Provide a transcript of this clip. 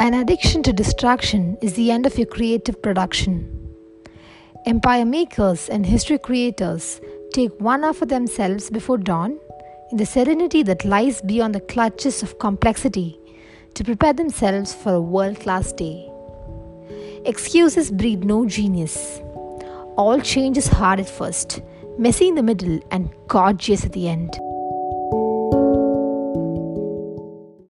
An addiction to distraction is the end of your creative production. Empire makers and history creators take one hour for themselves before dawn in the serenity that lies beyond the clutches of complexity to prepare themselves for a world class day. Excuses breed no genius. All change is hard at first, messy in the middle, and gorgeous at the end.